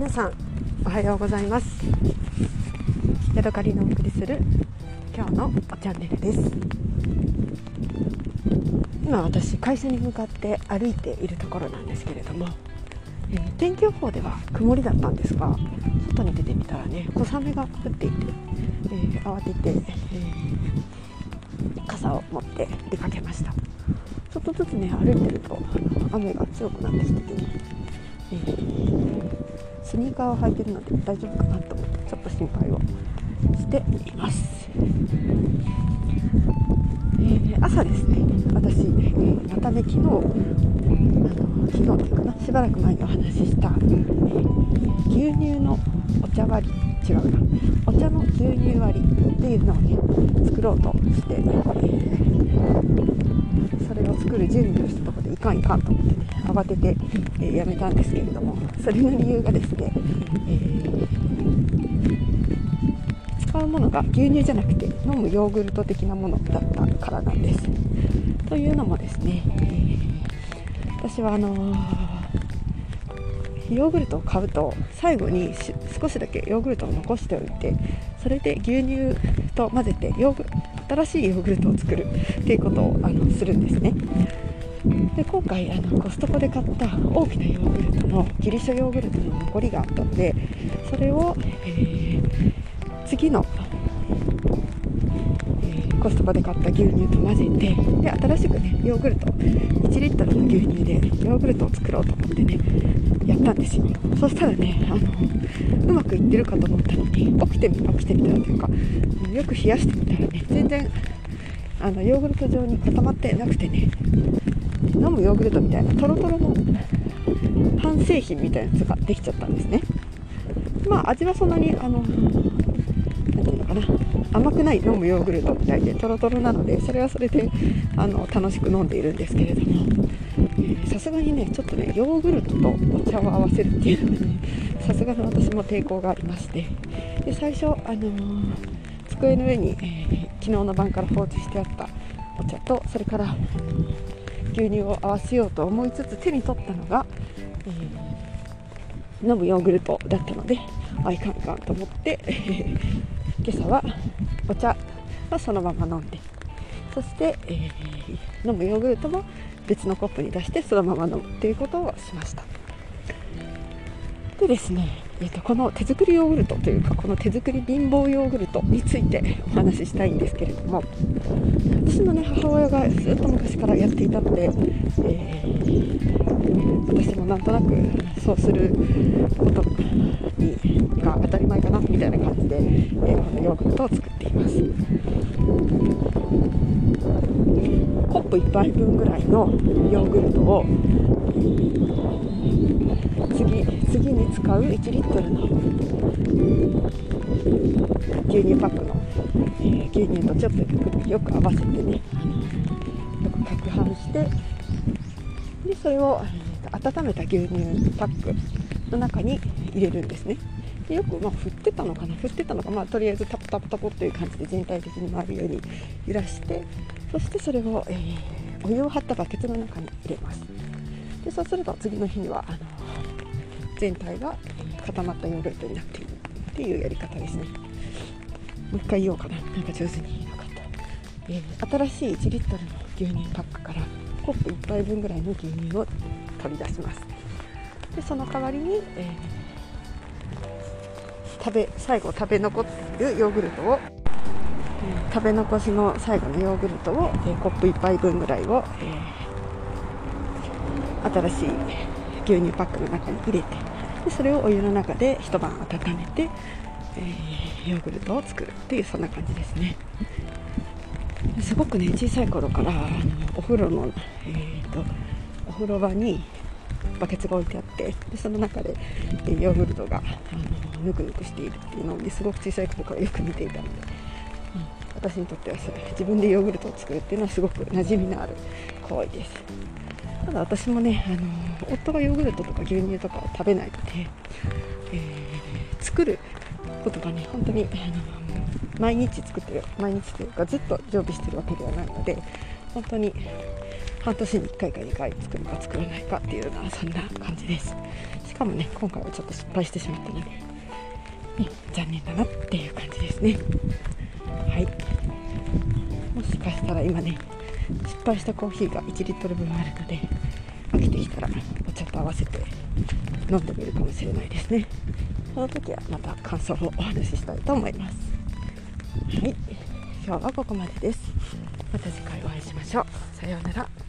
皆さんおはようございます。ヤドカリのお送りする今日のチャンネルです。今私会社に向かって歩いているところなんですけれども、えー、天気予報では曇りだったんですが外に出てみたらね小雨が降っていて、えー、慌てて、えー、傘を持って出かけました。ちょっとずつね歩いてると雨が強くなってきててね、えースニーカーを履いてるので大丈夫かなと思ってちょっと心配をしています、えー、朝ですね。私、えー、またね昨日あの昨日というかなしばらく前にお話しした、えー、牛乳のお茶割り違うな。お茶の牛乳割りっていうのをね作ろうとして、えー、それを作る準備をしたところでいかんいかんと思ってね慌てて、えー、やめたんですけれどもそれの理由がですね、えー、使うものが牛乳じゃなくて飲むヨーグルト的なものだったからなんです。というのもですね、えー、私はあのヨーグルトを買うと最後に少しだけヨーグルトを残しておいてそれで牛乳と混ぜてヨーグルト新しいヨーグルトを作るっていうことをあのするんですね。で今回あのコストコで買った大きなヨーグルトのギリシャヨーグルトの残りがあったのでそれを、えー、次の、えー、コストコで買った牛乳と混ぜてで新しくねヨーグルト。1リットルの牛乳でヨーグルトを作ろうと思ってねやったんですよ。そしたらねあのうまくいってるかと思ったのに起きてみ起きてみたらというかよく冷やしてみたらね全然あのヨーグルト状に固まってなくてね飲むヨーグルトみたいなトロトロの半製品みたいなやつができちゃったんですね。まあ味はそんなにあの何ていうのかな甘くない飲むヨーグルトみたいでトロトロなのでそれはそれであの楽しく飲んでいるんですけれども。さすがにねちょっとねヨーグルトとお茶を合わせるっていうのはねさすがに私も抵抗がありまして。で最初あのー、机の上に、えー、昨日の晩から放置してあったお茶とそれから、牛乳を合わせようと思いつつ手に取ったのが、えー、飲むヨーグルトだったのであいかんかんと思って、えー、今朝はお茶はそのまま飲んで。そして、えー、飲むヨーグルトも別のコップに出してそのまま飲むということをしました。でですねえーと、この手作りヨーグルトというかこの手作り貧乏ヨーグルトについてお話ししたいんですけれども私の、ね、母親がずっと昔からやっていたので、えー、私もなんとなくそうすることが当たり前たいな感じで、えー、このヨーグルトを作っています。コップ1杯分ぐらいのヨーグルトを次次に使う1リットルの牛乳パックの、えー、牛乳とちょっとよく合わせてねよく攪拌してでそれを、えー、温めた牛乳パックの中に入れるんですねでよく、まあ、振ってたのかな振ってたのか、まあ、とりあえずタポタポタポっていう感じで全体的に回るように揺らしてそしてそれを、えー、お湯を張ったバケツの中に入れます。でそうすると次の日にはあの全体が固まったヨーグルトになっているっていうやり方ですね。もう一回言おうかな。なんか上手に言えなかった、えー、新しい1リットルの牛乳パックからコップ1杯分ぐらいの牛乳を取り出します。でその代わりに、えー、食べ最後食べ残っているヨーグルトを。食べ残しの最後のヨーグルトを、えー、コップ1杯分ぐらいを、えー新しい牛乳パックの中に入れてでそれをお湯の中で一晩温めて、えー、ヨーグルトを作るっていうそんな感じですね。すごくね小さい頃からあのお風呂の、えーと、お風呂場にバケツが置いてあってでその中で、ヨーグルトがぬくぬくしているっていうのを、すごく小さい頃からよく見ていたので、うん、私にとってはそれ自分でヨーグルトを作るっていうのはすごく馴染みのある行為です。ただ私もね、あの夫がヨーグルトとか牛乳とかを食べないので、えー、作ることがね本当にあの毎日作ってる毎日というかずっと常備してるわけではないので本当に半年に1回か2回作るか作らないかっていうようなそんな感じです。しかもね今回はちょっと失敗してしまったので、ね、残念だなっていう感じですね。はい。もしかしたら今ね失敗したコーヒーが1リットル分あるので飽きてきたらお茶と合わせて飲んでみるかもしれないですね。その時はまた感想をお話ししたいと思います。はい。今日はここまでです。また次回お会いしましょう。さようなら。